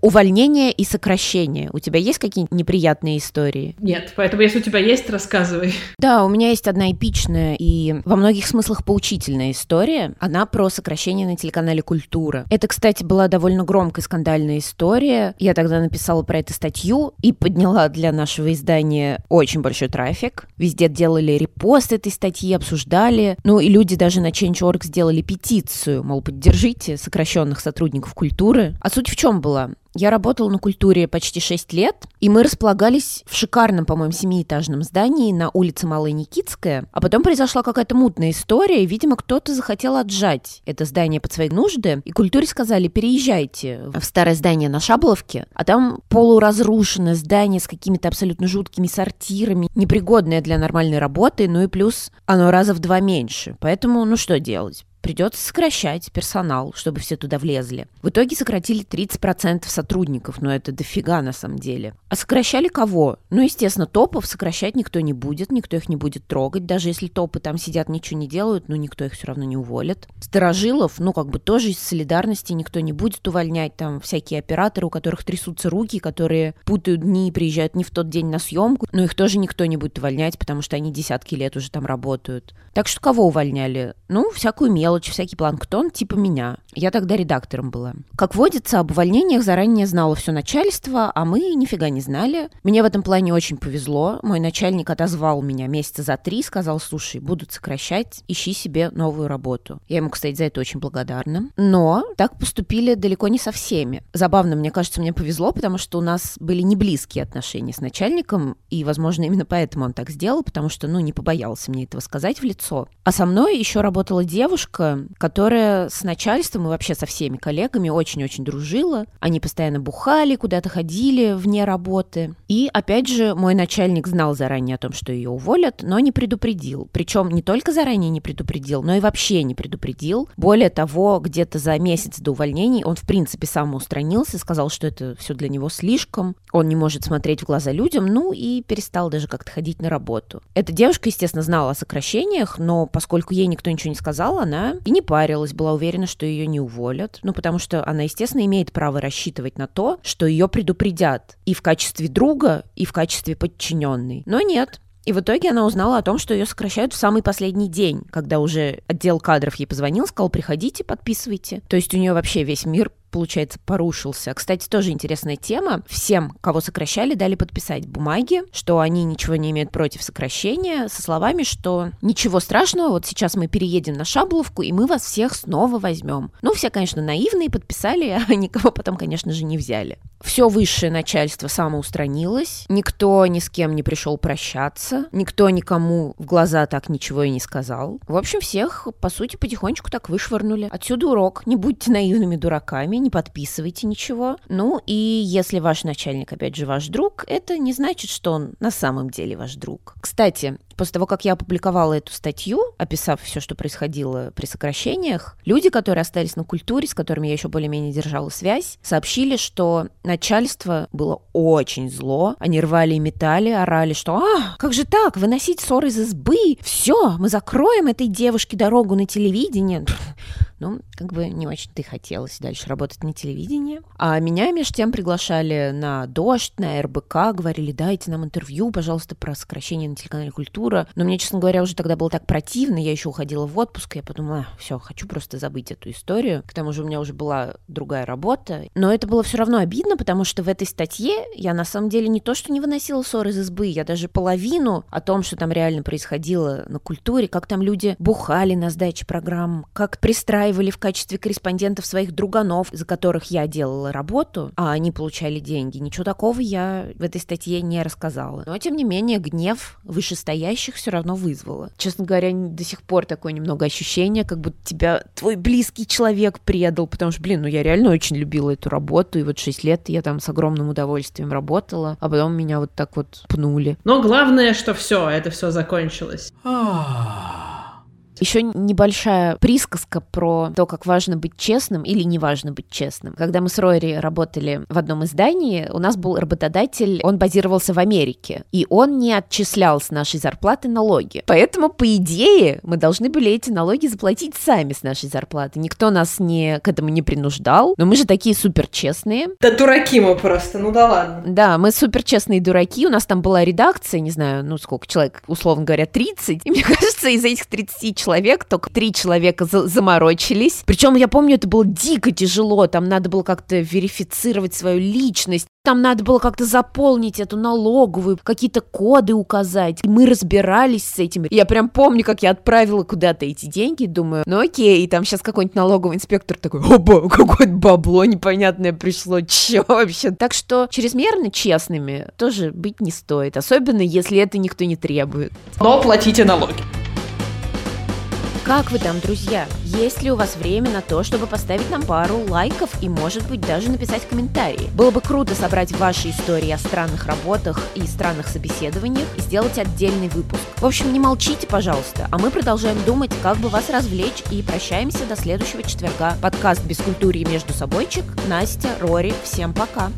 Увольнение и сокращение. У тебя есть какие-нибудь неприятные истории? Нет, поэтому если у тебя есть, рассказывай. Да, у меня есть одна эпичная и во многих смыслах поучительная история. Она про сокращение на телеканале «Культура». Это, кстати, была довольно громкая скандальная история. Я тогда написала про это статью и подняла для нашего издания очень большой трафик. Везде делали репост этой статьи, обсуждали. Ну и люди даже на Change.org сделали петицию, мол, поддержите сокращенных сотрудников культуры. А суть в чем была? Я работала на культуре почти 6 лет, и мы располагались в шикарном, по-моему, семиэтажном здании на улице Малая Никитская. А потом произошла какая-то мутная история, видимо, кто-то захотел отжать это здание под свои нужды, и культуре сказали, переезжайте в старое здание на Шабловке, а там полуразрушенное здание с какими-то абсолютно жуткими сортирами, непригодное для нормальной работы, ну и плюс оно раза в два меньше. Поэтому, ну что делать? Придется сокращать персонал, чтобы все туда влезли. В итоге сократили 30% сотрудников, но это дофига на самом деле. А сокращали кого? Ну, естественно, топов сокращать никто не будет, никто их не будет трогать. Даже если топы там сидят, ничего не делают, ну, никто их все равно не уволит. Сторожилов, ну, как бы тоже из солидарности никто не будет увольнять. Там всякие операторы, у которых трясутся руки, которые путают дни и приезжают не в тот день на съемку, но их тоже никто не будет увольнять, потому что они десятки лет уже там работают. Так что кого увольняли? Ну, всякую мелочь мелочь, всякий планктон, типа меня. Я тогда редактором была. Как водится, об увольнениях заранее знало все начальство, а мы нифига не знали. Мне в этом плане очень повезло. Мой начальник отозвал меня месяца за три, сказал, слушай, будут сокращать, ищи себе новую работу. Я ему, кстати, за это очень благодарна. Но так поступили далеко не со всеми. Забавно, мне кажется, мне повезло, потому что у нас были не близкие отношения с начальником, и, возможно, именно поэтому он так сделал, потому что, ну, не побоялся мне этого сказать в лицо. А со мной еще работала девушка, девушка, которая с начальством и вообще со всеми коллегами очень-очень дружила. Они постоянно бухали, куда-то ходили вне работы. И, опять же, мой начальник знал заранее о том, что ее уволят, но не предупредил. Причем не только заранее не предупредил, но и вообще не предупредил. Более того, где-то за месяц до увольнений он, в принципе, самоустранился, сказал, что это все для него слишком, он не может смотреть в глаза людям, ну и перестал даже как-то ходить на работу. Эта девушка, естественно, знала о сокращениях, но поскольку ей никто ничего не сказал, она и не парилась, была уверена, что ее не уволят. Ну, потому что она, естественно, имеет право рассчитывать на то, что ее предупредят и в качестве друга, и в качестве подчиненной. Но нет, и в итоге она узнала о том, что ее сокращают в самый последний день, когда уже отдел кадров ей позвонил, сказал, приходите, подписывайте. То есть у нее вообще весь мир получается, порушился. Кстати, тоже интересная тема. Всем, кого сокращали, дали подписать бумаги, что они ничего не имеют против сокращения, со словами, что ничего страшного, вот сейчас мы переедем на Шабловку, и мы вас всех снова возьмем. Ну, все, конечно, наивные, подписали, а никого потом, конечно же, не взяли. Все высшее начальство самоустранилось, никто ни с кем не пришел прощаться, никто никому в глаза так ничего и не сказал. В общем, всех, по сути, потихонечку так вышвырнули. Отсюда урок. Не будьте наивными дураками, не подписывайте ничего. Ну и если ваш начальник, опять же, ваш друг, это не значит, что он на самом деле ваш друг. Кстати, после того, как я опубликовала эту статью, описав все, что происходило при сокращениях, люди, которые остались на культуре, с которыми я еще более-менее держала связь, сообщили, что начальство было очень зло. Они рвали и метали, орали, что «А, как же так, выносить ссоры из избы? Все, мы закроем этой девушке дорогу на телевидение». Ну, как бы не очень-то и хотелось дальше работать на телевидении. А меня, между тем, приглашали на «Дождь», на РБК, говорили, дайте нам интервью, пожалуйста, про сокращение на телеканале «Культура». Но мне, честно говоря, уже тогда было так противно, я еще уходила в отпуск, я подумала, все, хочу просто забыть эту историю. К тому же у меня уже была другая работа. Но это было все равно обидно, потому что в этой статье я на самом деле не то, что не выносила ссоры из избы, я даже половину о том, что там реально происходило на культуре, как там люди бухали на сдаче программ, как пристраивали в качестве корреспондентов своих друганов, за которых я делала работу, а они получали деньги. Ничего такого я в этой статье не рассказала. Но, тем не менее, гнев вышестоящих все равно вызвало. Честно говоря, до сих пор такое немного ощущение, как будто тебя твой близкий человек предал, потому что, блин, ну я реально очень любила эту работу, и вот 6 лет я там с огромным удовольствием работала, а потом меня вот так вот пнули. Но главное, что все, это все закончилось. Еще небольшая присказка про то, как важно быть честным или не важно быть честным. Когда мы с Рори работали в одном издании, у нас был работодатель, он базировался в Америке, и он не отчислял с нашей зарплаты налоги. Поэтому, по идее, мы должны были эти налоги заплатить сами с нашей зарплаты. Никто нас не, к этому не принуждал, но мы же такие супер честные. Да дураки мы просто, ну да ладно. Да, мы супер честные дураки, у нас там была редакция, не знаю, ну сколько человек, условно говоря, 30, и мне кажется, из этих 30 человек только 3 человека за заморочились. Причем я помню, это было дико тяжело, там надо было как-то верифицировать свою личность, там надо было как-то заполнить эту налоговую, какие-то коды указать. И мы разбирались с этим. Я прям помню, как я отправила куда-то эти деньги, думаю, ну окей, и там сейчас какой-нибудь налоговый инспектор такой, оба, какое-то бабло непонятное пришло, чё вообще? Так что чрезмерно честными тоже быть не стоит, особенно если это никто не требует. Но платите налоги. Как вы там, друзья? Есть ли у вас время на то, чтобы поставить нам пару лайков и, может быть, даже написать комментарии? Было бы круто собрать ваши истории о странных работах и странных собеседованиях и сделать отдельный выпуск. В общем, не молчите, пожалуйста, а мы продолжаем думать, как бы вас развлечь и прощаемся до следующего четверга. Подкаст «Без культуры и между собойчик». Настя, Рори, всем пока!